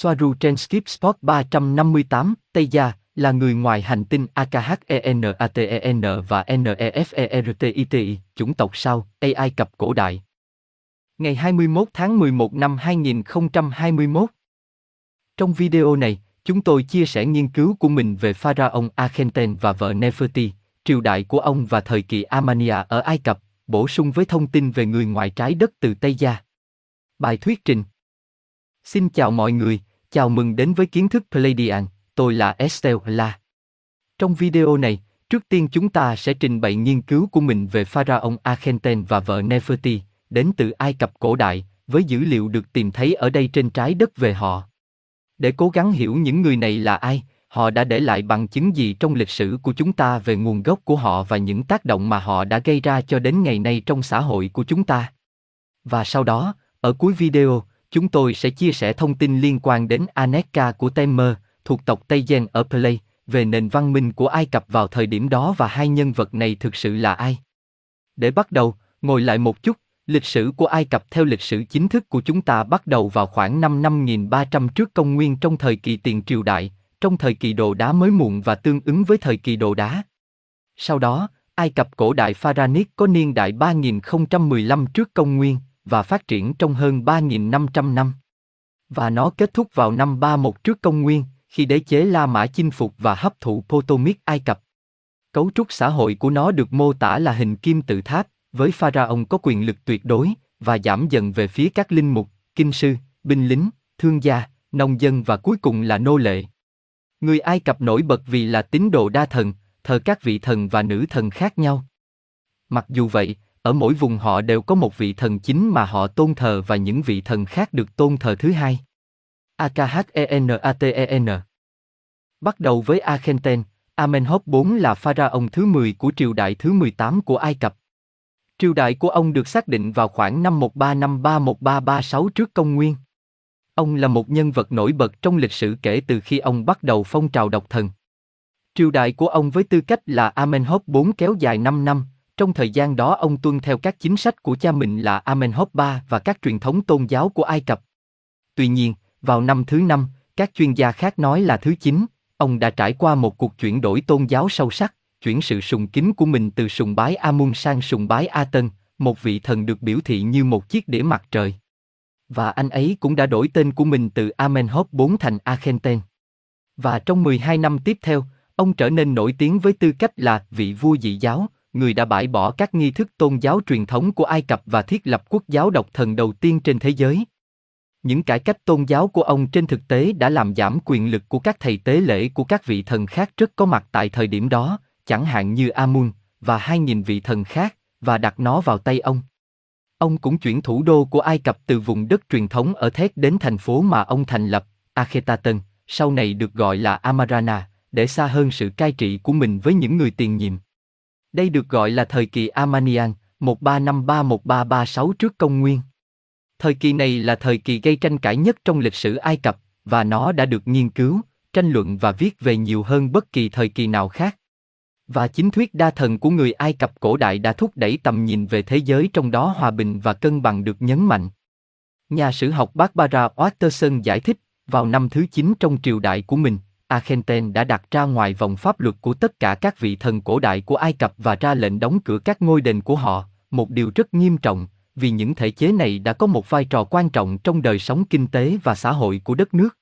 Soaru trên Skip Spot 358, Tây Gia, là người ngoài hành tinh AKHENATEN và NEFERTITI, chủng tộc sau AI cập cổ đại. Ngày 21 tháng 11 năm 2021. Trong video này, chúng tôi chia sẻ nghiên cứu của mình về Pharaoh Akhenaten và vợ Neferti, triều đại của ông và thời kỳ Amania ở Ai Cập, bổ sung với thông tin về người ngoài trái đất từ Tây Gia. Bài thuyết trình Xin chào mọi người, chào mừng đến với kiến thức Pleiadian. tôi là Estelle La. Trong video này, trước tiên chúng ta sẽ trình bày nghiên cứu của mình về Pharaoh Akhenaten và vợ Nefertiti đến từ Ai Cập cổ đại, với dữ liệu được tìm thấy ở đây trên trái đất về họ. Để cố gắng hiểu những người này là ai, họ đã để lại bằng chứng gì trong lịch sử của chúng ta về nguồn gốc của họ và những tác động mà họ đã gây ra cho đến ngày nay trong xã hội của chúng ta. Và sau đó, ở cuối video, chúng tôi sẽ chia sẻ thông tin liên quan đến Aneka của Temer, thuộc tộc Tây Gen ở Play, về nền văn minh của Ai Cập vào thời điểm đó và hai nhân vật này thực sự là ai. Để bắt đầu, ngồi lại một chút, lịch sử của Ai Cập theo lịch sử chính thức của chúng ta bắt đầu vào khoảng năm 5300 trước công nguyên trong thời kỳ tiền triều đại, trong thời kỳ đồ đá mới muộn và tương ứng với thời kỳ đồ đá. Sau đó, Ai Cập cổ đại Pharaonic có niên đại 3015 trước công nguyên và phát triển trong hơn 3.500 năm. Và nó kết thúc vào năm 31 trước công nguyên, khi đế chế La Mã chinh phục và hấp thụ Potomic Ai Cập. Cấu trúc xã hội của nó được mô tả là hình kim tự tháp, với pharaoh có quyền lực tuyệt đối và giảm dần về phía các linh mục, kinh sư, binh lính, thương gia, nông dân và cuối cùng là nô lệ. Người Ai Cập nổi bật vì là tín đồ đa thần, thờ các vị thần và nữ thần khác nhau. Mặc dù vậy, ở mỗi vùng họ đều có một vị thần chính mà họ tôn thờ và những vị thần khác được tôn thờ thứ hai. AKHENATEN Bắt đầu với Akhenaten, Amenhotep IV là pharaoh thứ 10 của triều đại thứ 18 của Ai Cập. Triều đại của ông được xác định vào khoảng năm 1353-1336 trước công nguyên. Ông là một nhân vật nổi bật trong lịch sử kể từ khi ông bắt đầu phong trào độc thần. Triều đại của ông với tư cách là Amenhotep IV kéo dài 5 năm, trong thời gian đó ông tuân theo các chính sách của cha mình là Amenhotep III và các truyền thống tôn giáo của Ai Cập. Tuy nhiên, vào năm thứ năm, các chuyên gia khác nói là thứ chín, ông đã trải qua một cuộc chuyển đổi tôn giáo sâu sắc, chuyển sự sùng kính của mình từ sùng bái Amun sang sùng bái Aten, một vị thần được biểu thị như một chiếc đĩa mặt trời. Và anh ấy cũng đã đổi tên của mình từ Amenhotep IV thành Akhenaten. Và trong 12 năm tiếp theo, ông trở nên nổi tiếng với tư cách là vị vua dị giáo, người đã bãi bỏ các nghi thức tôn giáo truyền thống của Ai Cập và thiết lập quốc giáo độc thần đầu tiên trên thế giới. Những cải cách tôn giáo của ông trên thực tế đã làm giảm quyền lực của các thầy tế lễ của các vị thần khác rất có mặt tại thời điểm đó, chẳng hạn như Amun và hai nghìn vị thần khác, và đặt nó vào tay ông. Ông cũng chuyển thủ đô của Ai Cập từ vùng đất truyền thống ở Thét đến thành phố mà ông thành lập, Akhetaten, sau này được gọi là Amarana, để xa hơn sự cai trị của mình với những người tiền nhiệm. Đây được gọi là thời kỳ Amanian, 1353-1336 trước công nguyên. Thời kỳ này là thời kỳ gây tranh cãi nhất trong lịch sử Ai Cập, và nó đã được nghiên cứu, tranh luận và viết về nhiều hơn bất kỳ thời kỳ nào khác. Và chính thuyết đa thần của người Ai Cập cổ đại đã thúc đẩy tầm nhìn về thế giới trong đó hòa bình và cân bằng được nhấn mạnh. Nhà sử học Barbara Watterson giải thích, vào năm thứ 9 trong triều đại của mình, Argentine đã đặt ra ngoài vòng pháp luật của tất cả các vị thần cổ đại của Ai Cập và ra lệnh đóng cửa các ngôi đền của họ, một điều rất nghiêm trọng, vì những thể chế này đã có một vai trò quan trọng trong đời sống kinh tế và xã hội của đất nước.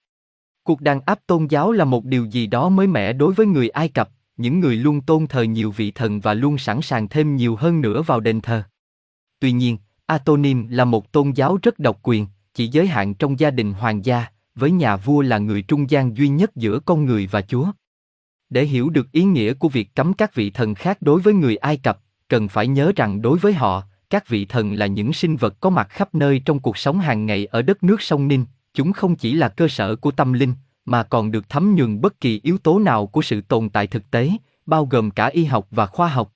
Cuộc đàn áp tôn giáo là một điều gì đó mới mẻ đối với người Ai Cập, những người luôn tôn thờ nhiều vị thần và luôn sẵn sàng thêm nhiều hơn nữa vào đền thờ. Tuy nhiên, Atonim là một tôn giáo rất độc quyền, chỉ giới hạn trong gia đình hoàng gia, với nhà vua là người trung gian duy nhất giữa con người và Chúa. Để hiểu được ý nghĩa của việc cấm các vị thần khác đối với người Ai Cập, cần phải nhớ rằng đối với họ, các vị thần là những sinh vật có mặt khắp nơi trong cuộc sống hàng ngày ở đất nước sông Ninh, chúng không chỉ là cơ sở của tâm linh, mà còn được thấm nhuần bất kỳ yếu tố nào của sự tồn tại thực tế, bao gồm cả y học và khoa học.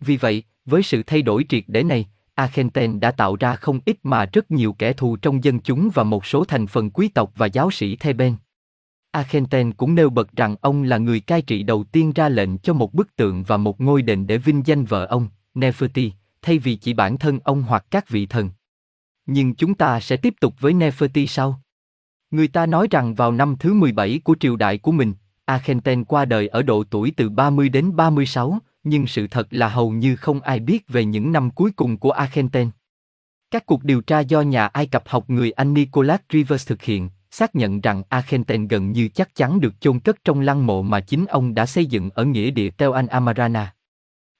Vì vậy, với sự thay đổi triệt để này, Argentine đã tạo ra không ít mà rất nhiều kẻ thù trong dân chúng và một số thành phần quý tộc và giáo sĩ thê bên. Argentine cũng nêu bật rằng ông là người cai trị đầu tiên ra lệnh cho một bức tượng và một ngôi đền để vinh danh vợ ông, Nefertiti, thay vì chỉ bản thân ông hoặc các vị thần. Nhưng chúng ta sẽ tiếp tục với Nefertiti sau. Người ta nói rằng vào năm thứ 17 của triều đại của mình, Argentine qua đời ở độ tuổi từ 30 đến 36, nhưng sự thật là hầu như không ai biết về những năm cuối cùng của Akhenaten. Các cuộc điều tra do nhà Ai Cập học người Anh Nicholas Rivers thực hiện, xác nhận rằng Akhenaten gần như chắc chắn được chôn cất trong lăng mộ mà chính ông đã xây dựng ở nghĩa địa Tel An Amarana.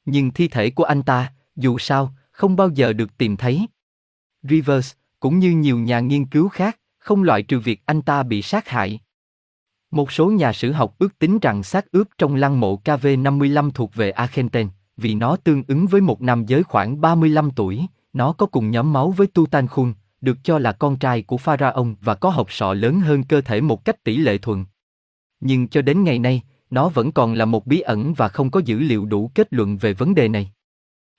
Nhưng thi thể của anh ta, dù sao, không bao giờ được tìm thấy. Rivers, cũng như nhiều nhà nghiên cứu khác, không loại trừ việc anh ta bị sát hại. Một số nhà sử học ước tính rằng xác ướp trong lăng mộ KV55 thuộc về Akhenaten, vì nó tương ứng với một nam giới khoảng 35 tuổi, nó có cùng nhóm máu với Tutankhamun, được cho là con trai của Pharaoh và có hộp sọ lớn hơn cơ thể một cách tỷ lệ thuận. Nhưng cho đến ngày nay, nó vẫn còn là một bí ẩn và không có dữ liệu đủ kết luận về vấn đề này.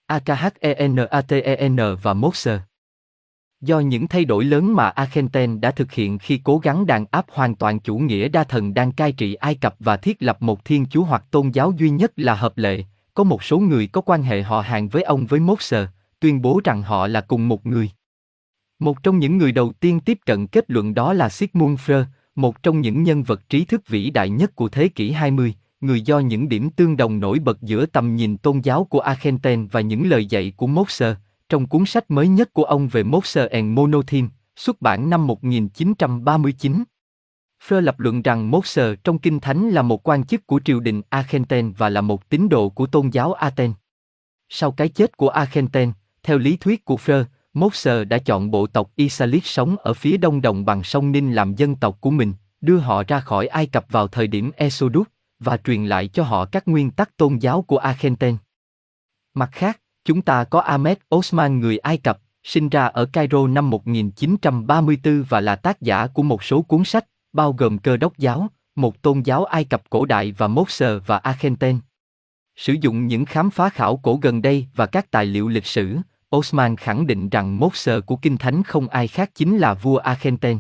AKHENATEN và Moser Do những thay đổi lớn mà Akhenaten đã thực hiện khi cố gắng đàn áp hoàn toàn chủ nghĩa đa thần đang cai trị Ai Cập và thiết lập một thiên chúa hoặc tôn giáo duy nhất là hợp lệ, có một số người có quan hệ họ hàng với ông với Moser, tuyên bố rằng họ là cùng một người. Một trong những người đầu tiên tiếp cận kết luận đó là Sigmund Freud, một trong những nhân vật trí thức vĩ đại nhất của thế kỷ 20, người do những điểm tương đồng nổi bật giữa tầm nhìn tôn giáo của Akhenaten và những lời dạy của Moser, trong cuốn sách mới nhất của ông về Moser and Monotheme, xuất bản năm 1939. Freud lập luận rằng Moser trong Kinh Thánh là một quan chức của triều đình Argentine và là một tín đồ của tôn giáo Aten. Sau cái chết của Argentine, theo lý thuyết của Freud, Moser đã chọn bộ tộc Isalit sống ở phía đông đồng bằng sông Ninh làm dân tộc của mình, đưa họ ra khỏi Ai Cập vào thời điểm Exodus, và truyền lại cho họ các nguyên tắc tôn giáo của Argentine. Mặt khác, chúng ta có Ahmed Osman người Ai Cập, sinh ra ở Cairo năm 1934 và là tác giả của một số cuốn sách, bao gồm Cơ đốc giáo, một tôn giáo Ai Cập cổ đại và Moser và Argentine. Sử dụng những khám phá khảo cổ gần đây và các tài liệu lịch sử, Osman khẳng định rằng mốt của Kinh Thánh không ai khác chính là vua Argentine.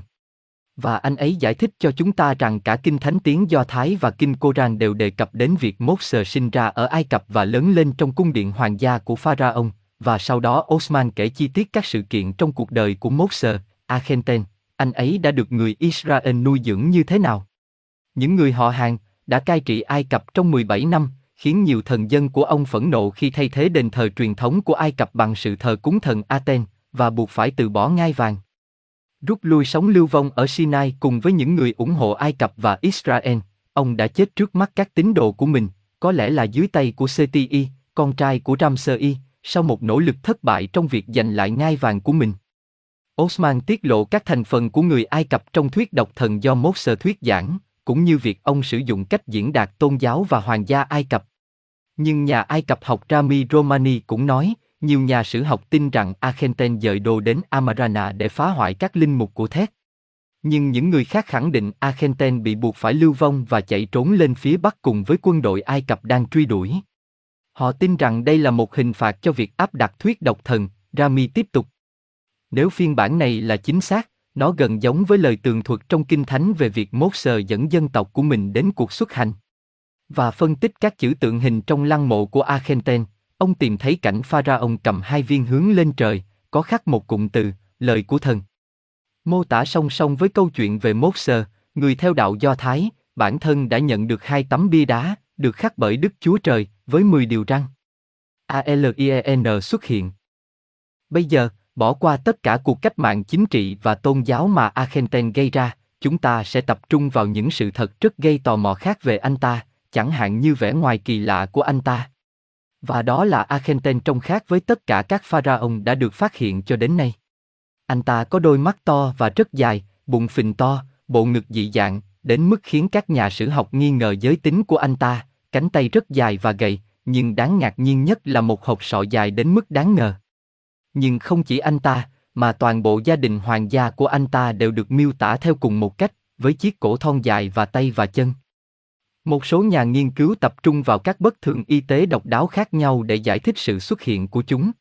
Và anh ấy giải thích cho chúng ta rằng cả Kinh Thánh tiếng Do Thái và Kinh Koran đều đề cập đến việc mốt sờ sinh ra ở Ai Cập và lớn lên trong cung điện hoàng gia của Pharaoh, và sau đó Osman kể chi tiết các sự kiện trong cuộc đời của mốt sờ, anh ấy đã được người Israel nuôi dưỡng như thế nào. Những người họ hàng đã cai trị Ai Cập trong 17 năm, khiến nhiều thần dân của ông phẫn nộ khi thay thế đền thờ truyền thống của Ai Cập bằng sự thờ cúng thần Aten, và buộc phải từ bỏ ngai vàng. Rút lui sống lưu vong ở Sinai cùng với những người ủng hộ Ai Cập và Israel, ông đã chết trước mắt các tín đồ của mình, có lẽ là dưới tay của Cti, con trai của Ramsey, sau một nỗ lực thất bại trong việc giành lại ngai vàng của mình. Osman tiết lộ các thành phần của người Ai Cập trong thuyết độc thần do Moses thuyết giảng, cũng như việc ông sử dụng cách diễn đạt tôn giáo và hoàng gia Ai Cập. Nhưng nhà Ai Cập học Rami Romani cũng nói, nhiều nhà sử học tin rằng Akhenaten dời đồ đến Amarana để phá hoại các linh mục của Thét. Nhưng những người khác khẳng định Akhenaten bị buộc phải lưu vong và chạy trốn lên phía bắc cùng với quân đội Ai Cập đang truy đuổi. Họ tin rằng đây là một hình phạt cho việc áp đặt thuyết độc thần, Rami tiếp tục. Nếu phiên bản này là chính xác, nó gần giống với lời tường thuật trong Kinh Thánh về việc mốt sờ dẫn dân tộc của mình đến cuộc xuất hành. Và phân tích các chữ tượng hình trong lăng mộ của Argentine, ông tìm thấy cảnh Pharaon cầm hai viên hướng lên trời, có khắc một cụm từ, lời của thần. Mô tả song song với câu chuyện về mốt sơ, người theo đạo Do Thái, bản thân đã nhận được hai tấm bia đá, được khắc bởi Đức Chúa Trời, với 10 điều răng. ALIEN xuất hiện. Bây giờ, Bỏ qua tất cả cuộc cách mạng chính trị và tôn giáo mà Argentine gây ra, chúng ta sẽ tập trung vào những sự thật rất gây tò mò khác về anh ta, chẳng hạn như vẻ ngoài kỳ lạ của anh ta. Và đó là Akhenaten trông khác với tất cả các pharaoh đã được phát hiện cho đến nay. Anh ta có đôi mắt to và rất dài, bụng phình to, bộ ngực dị dạng, đến mức khiến các nhà sử học nghi ngờ giới tính của anh ta, cánh tay rất dài và gầy, nhưng đáng ngạc nhiên nhất là một hộp sọ dài đến mức đáng ngờ. Nhưng không chỉ anh ta, mà toàn bộ gia đình hoàng gia của anh ta đều được miêu tả theo cùng một cách, với chiếc cổ thon dài và tay và chân. Một số nhà nghiên cứu tập trung vào các bất thường y tế độc đáo khác nhau để giải thích sự xuất hiện của chúng.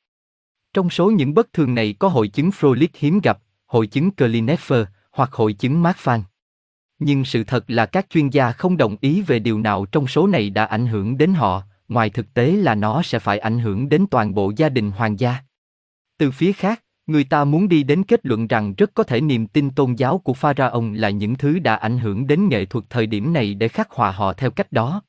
Trong số những bất thường này có hội chứng Froelich hiếm gặp, hội chứng Klinefelter hoặc hội chứng Marfan. Nhưng sự thật là các chuyên gia không đồng ý về điều nào trong số này đã ảnh hưởng đến họ, ngoài thực tế là nó sẽ phải ảnh hưởng đến toàn bộ gia đình hoàng gia. Từ phía khác, Người ta muốn đi đến kết luận rằng rất có thể niềm tin tôn giáo của Pharaoh là những thứ đã ảnh hưởng đến nghệ thuật thời điểm này để khắc họa họ theo cách đó.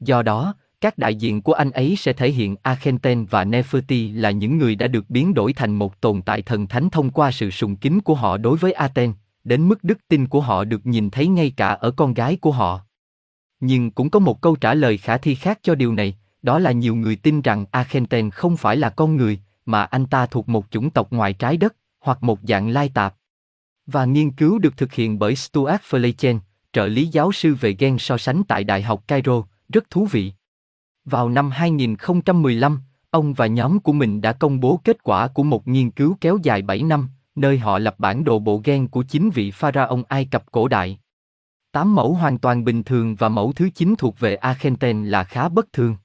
Do đó, các đại diện của anh ấy sẽ thể hiện Akhenaten và Neferti là những người đã được biến đổi thành một tồn tại thần thánh thông qua sự sùng kính của họ đối với Aten, đến mức đức tin của họ được nhìn thấy ngay cả ở con gái của họ. Nhưng cũng có một câu trả lời khả thi khác cho điều này, đó là nhiều người tin rằng Akhenaten không phải là con người, mà anh ta thuộc một chủng tộc ngoài trái đất, hoặc một dạng lai tạp. Và nghiên cứu được thực hiện bởi Stuart Fleichen, trợ lý giáo sư về gen so sánh tại Đại học Cairo, rất thú vị. Vào năm 2015, ông và nhóm của mình đã công bố kết quả của một nghiên cứu kéo dài 7 năm, nơi họ lập bản đồ bộ gen của chính vị pharaoh Ai Cập cổ đại. Tám mẫu hoàn toàn bình thường và mẫu thứ 9 thuộc về Akhenaten là khá bất thường.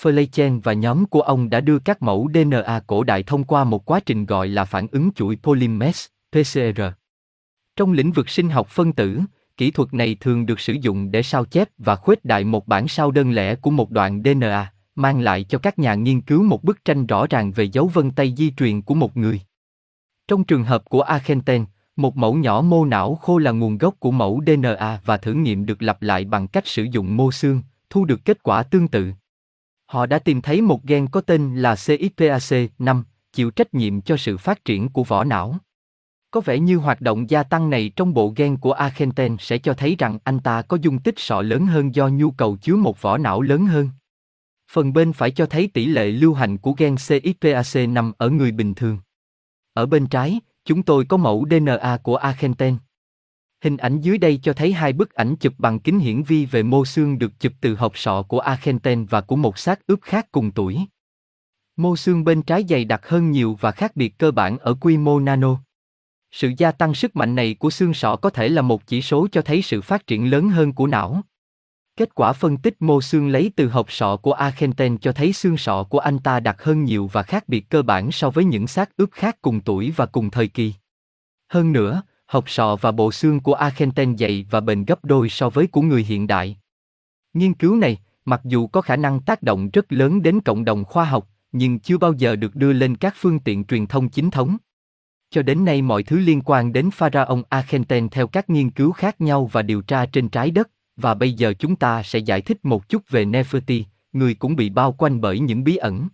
Fleichen và nhóm của ông đã đưa các mẫu DNA cổ đại thông qua một quá trình gọi là phản ứng chuỗi polymerase (PCR). Trong lĩnh vực sinh học phân tử, kỹ thuật này thường được sử dụng để sao chép và khuếch đại một bản sao đơn lẻ của một đoạn DNA, mang lại cho các nhà nghiên cứu một bức tranh rõ ràng về dấu vân tay di truyền của một người. Trong trường hợp của Argenten, một mẫu nhỏ mô não khô là nguồn gốc của mẫu DNA và thử nghiệm được lặp lại bằng cách sử dụng mô xương, thu được kết quả tương tự. Họ đã tìm thấy một gen có tên là CXPAC5, chịu trách nhiệm cho sự phát triển của vỏ não. Có vẻ như hoạt động gia tăng này trong bộ gen của Akhenaten sẽ cho thấy rằng anh ta có dung tích sọ lớn hơn do nhu cầu chứa một vỏ não lớn hơn. Phần bên phải cho thấy tỷ lệ lưu hành của gen CXPAC5 ở người bình thường. Ở bên trái, chúng tôi có mẫu DNA của Akhenaten. Hình ảnh dưới đây cho thấy hai bức ảnh chụp bằng kính hiển vi về mô xương được chụp từ hộp sọ của Akhenaten và của một xác ướp khác cùng tuổi. Mô xương bên trái dày đặc hơn nhiều và khác biệt cơ bản ở quy mô nano. Sự gia tăng sức mạnh này của xương sọ có thể là một chỉ số cho thấy sự phát triển lớn hơn của não. Kết quả phân tích mô xương lấy từ hộp sọ của Akhenaten cho thấy xương sọ của anh ta đặc hơn nhiều và khác biệt cơ bản so với những xác ướp khác cùng tuổi và cùng thời kỳ. Hơn nữa, hộp sọ và bộ xương của Akhenaten dày và bền gấp đôi so với của người hiện đại. Nghiên cứu này, mặc dù có khả năng tác động rất lớn đến cộng đồng khoa học, nhưng chưa bao giờ được đưa lên các phương tiện truyền thông chính thống. Cho đến nay mọi thứ liên quan đến pharaon Akhenaten theo các nghiên cứu khác nhau và điều tra trên trái đất, và bây giờ chúng ta sẽ giải thích một chút về nefertiti người cũng bị bao quanh bởi những bí ẩn.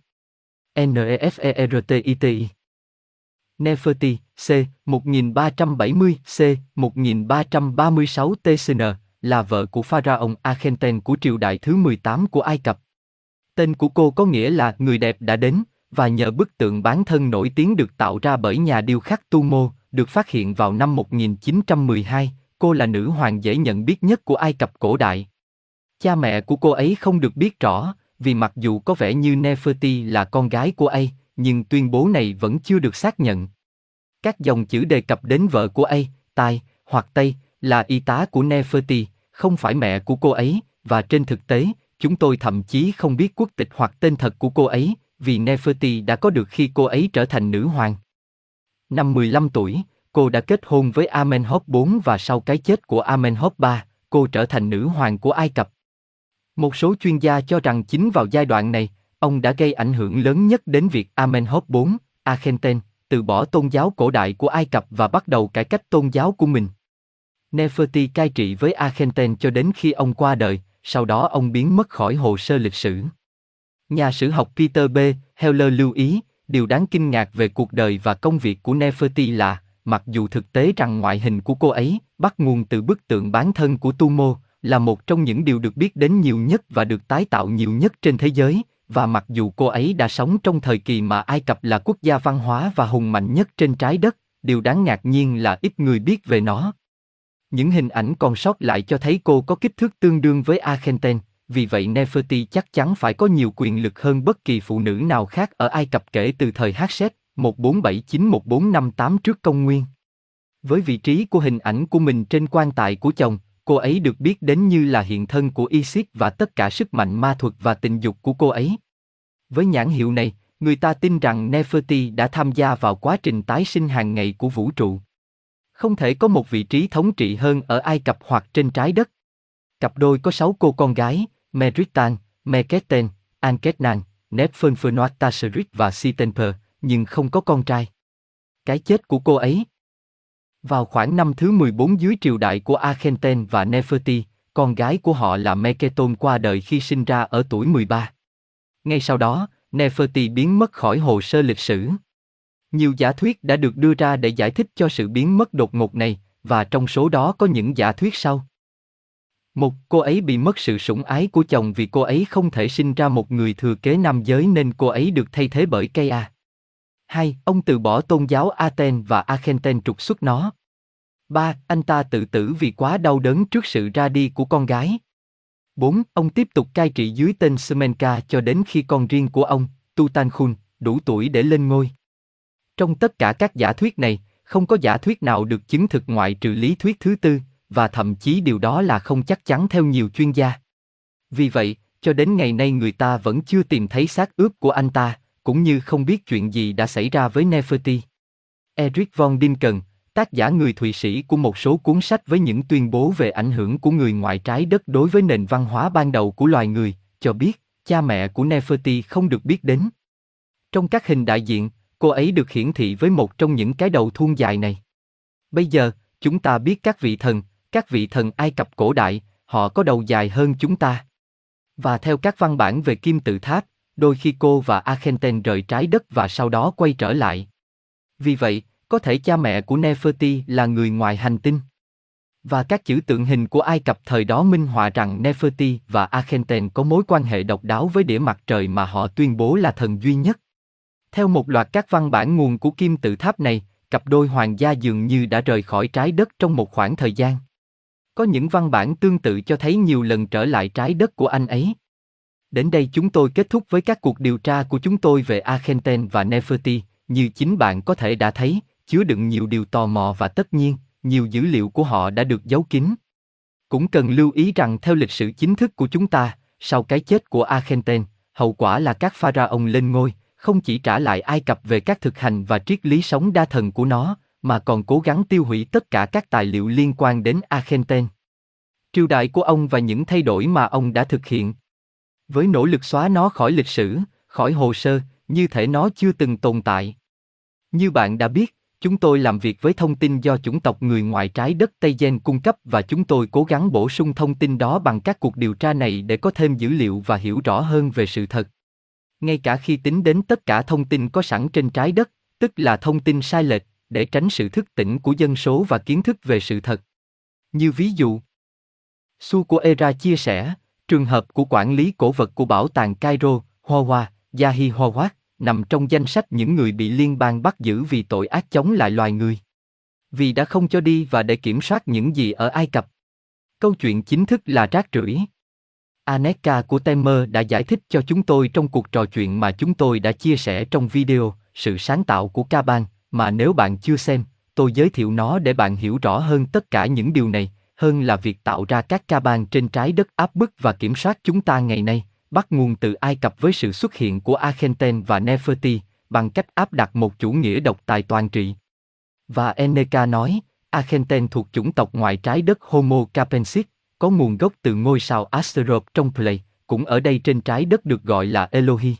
Nefertiti nefertiti C. 1370, C. 1336 TCN, là vợ của Pharaon Akhenaten của triều đại thứ 18 của Ai Cập. Tên của cô có nghĩa là người đẹp đã đến, và nhờ bức tượng bán thân nổi tiếng được tạo ra bởi nhà điêu khắc Tu Mô, được phát hiện vào năm 1912, cô là nữ hoàng dễ nhận biết nhất của Ai Cập cổ đại. Cha mẹ của cô ấy không được biết rõ, vì mặc dù có vẻ như Nefertiti là con gái của ấy, nhưng tuyên bố này vẫn chưa được xác nhận. Các dòng chữ đề cập đến vợ của A, Tai, hoặc Tây, là y tá của Neferti, không phải mẹ của cô ấy, và trên thực tế, chúng tôi thậm chí không biết quốc tịch hoặc tên thật của cô ấy, vì Neferti đã có được khi cô ấy trở thành nữ hoàng. Năm 15 tuổi, cô đã kết hôn với Amenhotep IV và sau cái chết của Amenhotep III, cô trở thành nữ hoàng của Ai Cập. Một số chuyên gia cho rằng chính vào giai đoạn này, ông đã gây ảnh hưởng lớn nhất đến việc Amenhotep IV, Akhenaten, từ bỏ tôn giáo cổ đại của Ai Cập và bắt đầu cải cách tôn giáo của mình. Neferti cai trị với Akhenaten cho đến khi ông qua đời, sau đó ông biến mất khỏi hồ sơ lịch sử. Nhà sử học Peter B. Heller lưu ý, điều đáng kinh ngạc về cuộc đời và công việc của Neferti là, mặc dù thực tế rằng ngoại hình của cô ấy, bắt nguồn từ bức tượng bán thân của Tumo, là một trong những điều được biết đến nhiều nhất và được tái tạo nhiều nhất trên thế giới, và mặc dù cô ấy đã sống trong thời kỳ mà Ai Cập là quốc gia văn hóa và hùng mạnh nhất trên trái đất, điều đáng ngạc nhiên là ít người biết về nó. Những hình ảnh còn sót lại cho thấy cô có kích thước tương đương với Akhenaten, vì vậy Nefertiti chắc chắn phải có nhiều quyền lực hơn bất kỳ phụ nữ nào khác ở Ai Cập kể từ thời Hatshepsut 1479-1458 trước công nguyên. Với vị trí của hình ảnh của mình trên quan tài của chồng, cô ấy được biết đến như là hiện thân của Isis và tất cả sức mạnh ma thuật và tình dục của cô ấy. Với nhãn hiệu này, người ta tin rằng Neferti đã tham gia vào quá trình tái sinh hàng ngày của vũ trụ. Không thể có một vị trí thống trị hơn ở Ai Cập hoặc trên trái đất. Cặp đôi có sáu cô con gái, Meritan, Meketen, Anketnan, Nefertfenoat và Sitenper, nhưng không có con trai. cái chết của cô ấy. Vào khoảng năm thứ 14 dưới triều đại của Akhenaten và Neferti, con gái của họ là Meketon qua đời khi sinh ra ở tuổi 13. Ngay sau đó, Neferti biến mất khỏi hồ sơ lịch sử. Nhiều giả thuyết đã được đưa ra để giải thích cho sự biến mất đột ngột này, và trong số đó có những giả thuyết sau. Một, cô ấy bị mất sự sủng ái của chồng vì cô ấy không thể sinh ra một người thừa kế nam giới nên cô ấy được thay thế bởi cây A. Hai, ông từ bỏ tôn giáo Aten và Akhenaten trục xuất nó. Ba, anh ta tự tử vì quá đau đớn trước sự ra đi của con gái. 4. Ông tiếp tục cai trị dưới tên Semenka cho đến khi con riêng của ông, Tutankhamun, đủ tuổi để lên ngôi. Trong tất cả các giả thuyết này, không có giả thuyết nào được chứng thực ngoại trừ lý thuyết thứ tư, và thậm chí điều đó là không chắc chắn theo nhiều chuyên gia. Vì vậy, cho đến ngày nay người ta vẫn chưa tìm thấy xác ướp của anh ta, cũng như không biết chuyện gì đã xảy ra với Neferti. Eric von Dinken, tác giả người Thụy Sĩ của một số cuốn sách với những tuyên bố về ảnh hưởng của người ngoại trái đất đối với nền văn hóa ban đầu của loài người, cho biết, cha mẹ của Neferti không được biết đến. Trong các hình đại diện, cô ấy được hiển thị với một trong những cái đầu thuôn dài này. Bây giờ, chúng ta biết các vị thần, các vị thần Ai Cập cổ đại, họ có đầu dài hơn chúng ta. Và theo các văn bản về kim tự tháp, đôi khi cô và Akhenaten rời trái đất và sau đó quay trở lại. Vì vậy, có thể cha mẹ của Neferti là người ngoài hành tinh. Và các chữ tượng hình của Ai Cập thời đó minh họa rằng Neferti và Akhenaten có mối quan hệ độc đáo với đĩa mặt trời mà họ tuyên bố là thần duy nhất. Theo một loạt các văn bản nguồn của kim tự tháp này, cặp đôi hoàng gia dường như đã rời khỏi trái đất trong một khoảng thời gian. Có những văn bản tương tự cho thấy nhiều lần trở lại trái đất của anh ấy. Đến đây chúng tôi kết thúc với các cuộc điều tra của chúng tôi về Argentine và Neferti, như chính bạn có thể đã thấy, chứa đựng nhiều điều tò mò và tất nhiên, nhiều dữ liệu của họ đã được giấu kín. Cũng cần lưu ý rằng theo lịch sử chính thức của chúng ta, sau cái chết của Argentine, hậu quả là các pharaoh lên ngôi, không chỉ trả lại Ai Cập về các thực hành và triết lý sống đa thần của nó, mà còn cố gắng tiêu hủy tất cả các tài liệu liên quan đến Argentine. Triều đại của ông và những thay đổi mà ông đã thực hiện. Với nỗ lực xóa nó khỏi lịch sử, khỏi hồ sơ, như thể nó chưa từng tồn tại. Như bạn đã biết, chúng tôi làm việc với thông tin do chủng tộc người ngoài trái đất Tây Gen cung cấp và chúng tôi cố gắng bổ sung thông tin đó bằng các cuộc điều tra này để có thêm dữ liệu và hiểu rõ hơn về sự thật. Ngay cả khi tính đến tất cả thông tin có sẵn trên trái đất, tức là thông tin sai lệch, để tránh sự thức tỉnh của dân số và kiến thức về sự thật. Như ví dụ, Su của Era chia sẻ, trường hợp của quản lý cổ vật của bảo tàng Cairo, Hoa Yahi Hawat, nằm trong danh sách những người bị liên bang bắt giữ vì tội ác chống lại loài người. Vì đã không cho đi và để kiểm soát những gì ở Ai Cập. Câu chuyện chính thức là rác rưởi. Aneka của Temer đã giải thích cho chúng tôi trong cuộc trò chuyện mà chúng tôi đã chia sẻ trong video, sự sáng tạo của Kaban, mà nếu bạn chưa xem, tôi giới thiệu nó để bạn hiểu rõ hơn tất cả những điều này, hơn là việc tạo ra các ca bang trên trái đất áp bức và kiểm soát chúng ta ngày nay bắt nguồn từ Ai Cập với sự xuất hiện của Akhenaten và nefertiti bằng cách áp đặt một chủ nghĩa độc tài toàn trị. Và Eneka nói, Akhenaten thuộc chủng tộc ngoài trái đất Homo capensis, có nguồn gốc từ ngôi sao Asteroid trong Play, cũng ở đây trên trái đất được gọi là Elohi.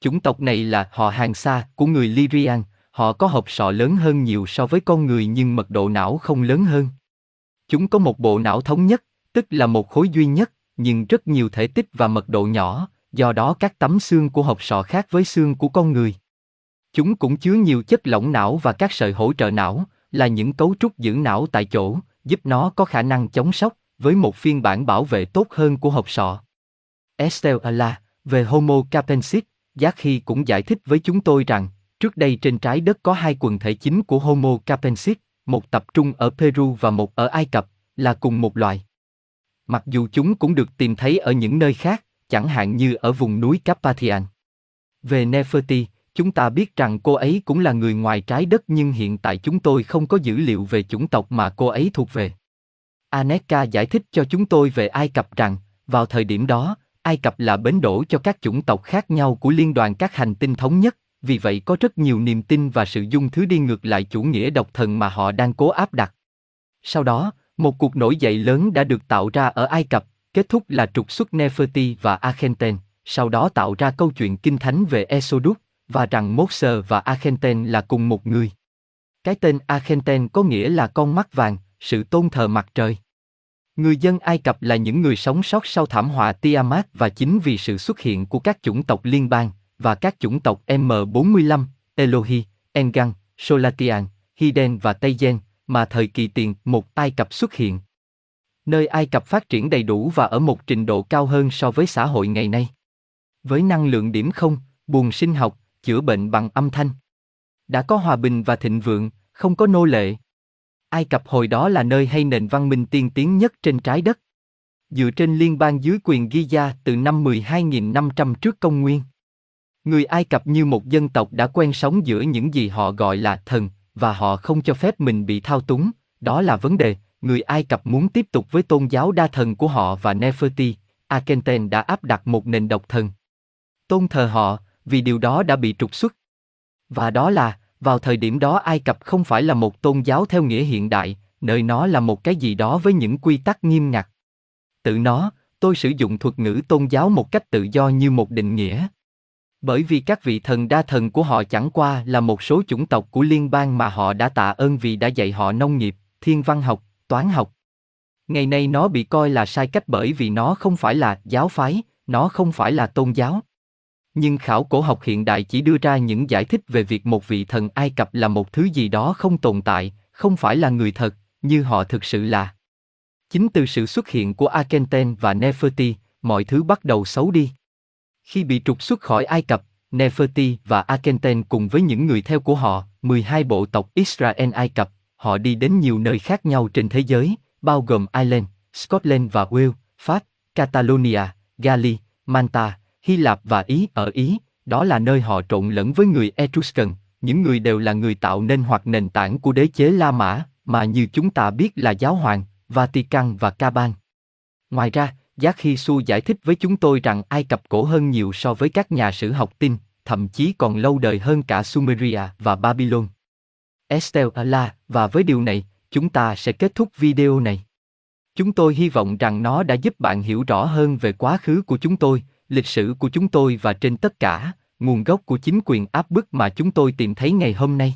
Chủng tộc này là họ hàng xa của người Lyrian, họ có hộp sọ lớn hơn nhiều so với con người nhưng mật độ não không lớn hơn. Chúng có một bộ não thống nhất, tức là một khối duy nhất, nhưng rất nhiều thể tích và mật độ nhỏ, do đó các tấm xương của hộp sọ khác với xương của con người. Chúng cũng chứa nhiều chất lỏng não và các sợi hỗ trợ não, là những cấu trúc giữ não tại chỗ, giúp nó có khả năng chống sốc, với một phiên bản bảo vệ tốt hơn của hộp sọ. Estelle Ala, về Homo capensis, Giác Khi cũng giải thích với chúng tôi rằng, trước đây trên trái đất có hai quần thể chính của Homo capensis, một tập trung ở Peru và một ở Ai Cập, là cùng một loài mặc dù chúng cũng được tìm thấy ở những nơi khác, chẳng hạn như ở vùng núi Carpathian. Về Neferti, chúng ta biết rằng cô ấy cũng là người ngoài trái đất nhưng hiện tại chúng tôi không có dữ liệu về chủng tộc mà cô ấy thuộc về. Aneka giải thích cho chúng tôi về Ai Cập rằng, vào thời điểm đó, Ai Cập là bến đổ cho các chủng tộc khác nhau của liên đoàn các hành tinh thống nhất, vì vậy có rất nhiều niềm tin và sự dung thứ đi ngược lại chủ nghĩa độc thần mà họ đang cố áp đặt. Sau đó, một cuộc nổi dậy lớn đã được tạo ra ở Ai Cập, kết thúc là trục xuất Neferti và Akhenaten, sau đó tạo ra câu chuyện kinh thánh về Exodus, và rằng Moses và Akhenaten là cùng một người. Cái tên Akhenten có nghĩa là con mắt vàng, sự tôn thờ mặt trời. Người dân Ai Cập là những người sống sót sau thảm họa Tiamat và chính vì sự xuất hiện của các chủng tộc liên bang và các chủng tộc M45, Elohi, Engan, Solatian, Hiden và Tây Gen mà thời kỳ tiền một Ai Cập xuất hiện. Nơi Ai Cập phát triển đầy đủ và ở một trình độ cao hơn so với xã hội ngày nay. Với năng lượng điểm không, buồn sinh học, chữa bệnh bằng âm thanh. Đã có hòa bình và thịnh vượng, không có nô lệ. Ai Cập hồi đó là nơi hay nền văn minh tiên tiến nhất trên trái đất. Dựa trên liên bang dưới quyền Giza từ năm 12.500 trước công nguyên. Người Ai Cập như một dân tộc đã quen sống giữa những gì họ gọi là thần, và họ không cho phép mình bị thao túng, đó là vấn đề, người Ai Cập muốn tiếp tục với tôn giáo đa thần của họ và Neferti, Akhenaten đã áp đặt một nền độc thần. Tôn thờ họ, vì điều đó đã bị trục xuất. Và đó là, vào thời điểm đó Ai Cập không phải là một tôn giáo theo nghĩa hiện đại, nơi nó là một cái gì đó với những quy tắc nghiêm ngặt. Tự nó, tôi sử dụng thuật ngữ tôn giáo một cách tự do như một định nghĩa. Bởi vì các vị thần đa thần của họ chẳng qua là một số chủng tộc của liên bang mà họ đã tạ ơn vì đã dạy họ nông nghiệp, thiên văn học, toán học. Ngày nay nó bị coi là sai cách bởi vì nó không phải là giáo phái, nó không phải là tôn giáo. Nhưng khảo cổ học hiện đại chỉ đưa ra những giải thích về việc một vị thần Ai Cập là một thứ gì đó không tồn tại, không phải là người thật, như họ thực sự là. Chính từ sự xuất hiện của Akhenaten và Neferti, mọi thứ bắt đầu xấu đi. Khi bị trục xuất khỏi Ai Cập, Neferti và Akhenaten cùng với những người theo của họ, 12 bộ tộc Israel Ai Cập, họ đi đến nhiều nơi khác nhau trên thế giới, bao gồm Ireland, Scotland và Wales, Pháp, Catalonia, Gali, Manta, Hy Lạp và Ý ở Ý, đó là nơi họ trộn lẫn với người Etruscan, những người đều là người tạo nên hoặc nền tảng của đế chế La Mã, mà như chúng ta biết là giáo hoàng, Vatican và Caban. Ngoài ra, Giác Khi Su giải thích với chúng tôi rằng Ai Cập cổ hơn nhiều so với các nhà sử học tin, thậm chí còn lâu đời hơn cả Sumeria và Babylon. Estelle Allah, và với điều này, chúng ta sẽ kết thúc video này. Chúng tôi hy vọng rằng nó đã giúp bạn hiểu rõ hơn về quá khứ của chúng tôi, lịch sử của chúng tôi và trên tất cả, nguồn gốc của chính quyền áp bức mà chúng tôi tìm thấy ngày hôm nay.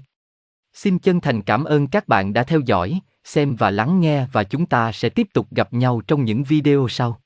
Xin chân thành cảm ơn các bạn đã theo dõi, xem và lắng nghe và chúng ta sẽ tiếp tục gặp nhau trong những video sau.